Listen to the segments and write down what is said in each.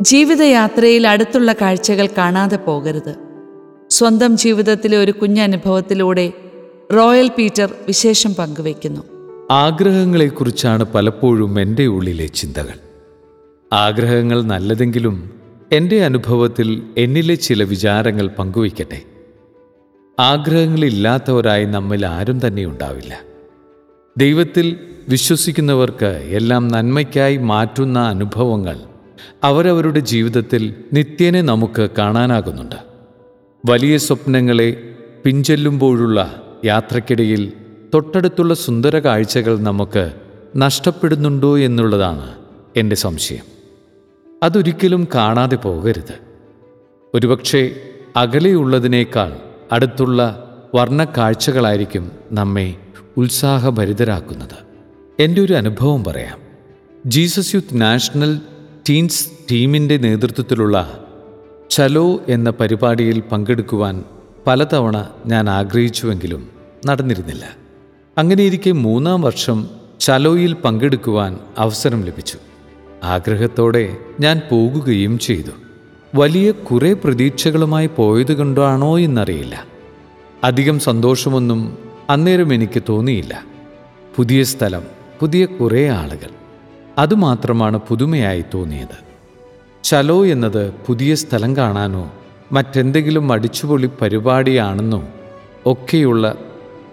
ജീവിതയാത്രയിൽ അടുത്തുള്ള കാഴ്ചകൾ കാണാതെ പോകരുത്. സ്വന്തം ജീവിതത്തിലെ ഒരു കുഞ്ഞനുഭവത്തിലൂടെ റോയൽ പീറ്റർ വിശേഷം പങ്കുവയ്ക്കുന്നു. ആഗ്രഹങ്ങളെക്കുറിച്ചാണ് പലപ്പോഴും എന്റെ ഉള്ളിലെ ചിന്തകൾ. ആഗ്രഹങ്ങൾ നല്ലതെങ്കിലും എന്റെ അനുഭവത്തിൽ എന്നിലെ ചില വിചാരങ്ങൾ പങ്കുവയ്ക്കട്ടെ. ആഗ്രഹങ്ങളില്ലാത്തവരായി നമ്മിൽ ആരും തന്നെ ഉണ്ടാവില്ല. ദൈവത്തിൽ വിശ്വസിക്കുന്നവർക്ക് എല്ലാം നന്മയ്ക്കായി മാറ്റുന്ന അനുഭവങ്ങൾ അവരവരുടെ ജീവിതത്തിൽ നിത്യേനെ നമുക്ക് കാണാനാകുന്നുണ്ട്. വലിയ സ്വപ്നങ്ങളെ പിഞ്ചെല്ലുമ്പോഴുള്ള യാത്രക്കിടയിൽ തൊട്ടടുത്തുള്ള സുന്ദര കാഴ്ചകൾ നമുക്ക് നഷ്ടപ്പെടുന്നുണ്ടോ എന്നുള്ളതാണ് എന്റെ സംശയം. അതൊരിക്കലും കാണാതെ പോകരുത്. ഒരുപക്ഷെ അകലെയുള്ളതിനേക്കാൾ അടുത്തുള്ള വർണക്കാഴ്ചകളായിരിക്കും നമ്മെ ഉത്സാഹഭരിതരാക്കുന്നത്. എന്റെ ഒരു അനുഭവം പറയാം. ജീസസ് യൂത്ത് നാഷണൽ ടീൻസ് ടീമിന്റെ നേതൃത്വത്തിലുള്ള ചലോ എന്ന പരിപാടിയിൽ പങ്കെടുക്കുവാൻ പലതവണ ഞാൻ ആഗ്രഹിച്ചുവെങ്കിലും നടന്നിരുന്നില്ല. അങ്ങനെയിരിക്കെ മൂന്നാം വർഷം ചലോയിൽ പങ്കെടുക്കുവാൻ അവസരം ലഭിച്ചു. ആഗ്രഹത്തോടെ ഞാൻ പോകുകയും ചെയ്തു. വലിയ കുറേ പ്രതീക്ഷകളുമായി പോയത് കൊണ്ടാണോ എന്നറിയില്ല. അധികം സന്തോഷമൊന്നും അന്നേരം എനിക്ക് തോന്നിയില്ല. പുതിയ സ്ഥലം പുതിയ കുറേ ആളുകൾ അതുമാത്രമാണ് പുതുമയായി തോന്നിയത്. ചലോ എന്നത് പുതിയ സ്ഥലം കാണാനോ മറ്റെന്തെങ്കിലും അടിച്ചുപൊളി പരിപാടിയാണെന്നോ ഒക്കെയുള്ള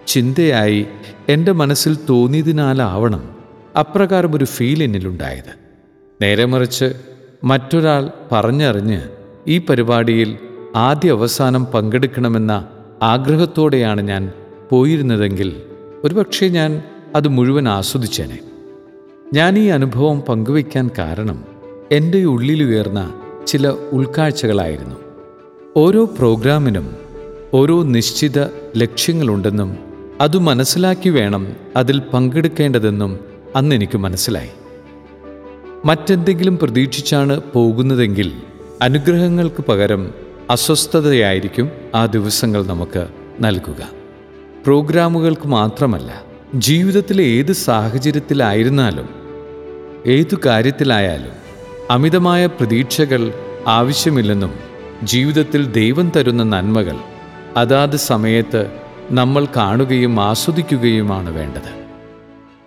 ചിന്തയായി എന്റെ മനസ്സിൽ തോന്നിയതിനാലാവണം അപ്രകാരം ഒരു ഫീൽ എന്നിലുണ്ടായത്. നേരെ മറിച്ച് മറ്റൊരാൾ പറഞ്ഞറിഞ്ഞ് ഈ പരിപാടിയിൽ ആദ്യ അവസാനം പങ്കെടുക്കണമെന്ന ആഗ്രഹത്തോടെയാണ് ഞാൻ പോയിരുന്നതെങ്കിൽ ഒരുപക്ഷെ ഞാൻ അത് മുഴുവൻ ആസ്വദിച്ചേനെ. ഞാൻ ഈ അനുഭവം പങ്കുവയ്ക്കാൻ കാരണം എന്റെ ഉള്ളിലുയർന്ന ചില ഉൾക്കാഴ്ചകളായിരുന്നു. ഓരോ പ്രോഗ്രാമിനും ഓരോ നിശ്ചിത ലക്ഷ്യങ്ങളുണ്ടെന്നും അത് മനസ്സിലാക്കി വേണം അതിൽ പങ്കെടുക്കേണ്ടതെന്നും അന്ന് എനിക്ക് മനസ്സിലായി. മറ്റെന്തെങ്കിലും പ്രതീക്ഷിച്ചാണ് പോകുന്നതെങ്കിൽ അനുഗ്രഹങ്ങൾക്ക് പകരം അസ്വസ്ഥതയായിരിക്കും ആ ദിവസങ്ങൾ നമുക്ക് നൽകുക. പ്രോഗ്രാമുകൾക്ക് മാത്രമല്ല ജീവിതത്തിലെ ഏത് സാഹചര്യത്തിലായിരുന്നാലും ഏതു കാര്യത്തിലായാലും അമിതമായ പ്രതീക്ഷകൾ ആവശ്യമില്ലെന്നും ജീവിതത്തിൽ ദൈവം തരുന്ന നന്മകൾ അതാത് സമയത്ത് നമ്മൾ കാണുകയും ആസ്വദിക്കുകയുമാണ് വേണ്ടത്.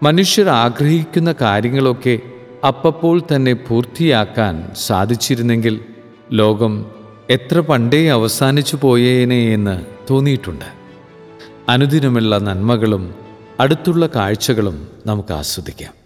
മനുഷ്യർ ആഗ്രഹിക്കുന്ന കാര്യങ്ങളൊക്കെ അപ്പപ്പോൾ തന്നെ പൂർത്തിയാക്കാൻ സാധിച്ചിരുന്നെങ്കിൽ ലോകം എത്ര പണ്ടേ അവസാനിച്ചു പോയേനെ എന്ന് തോന്നിയിട്ടുണ്ട്. അനുദിനമുള്ള നന്മകളും അടുത്തുള്ള കാഴ്ചകളും നമുക്ക് ആസ്വദിക്കാം.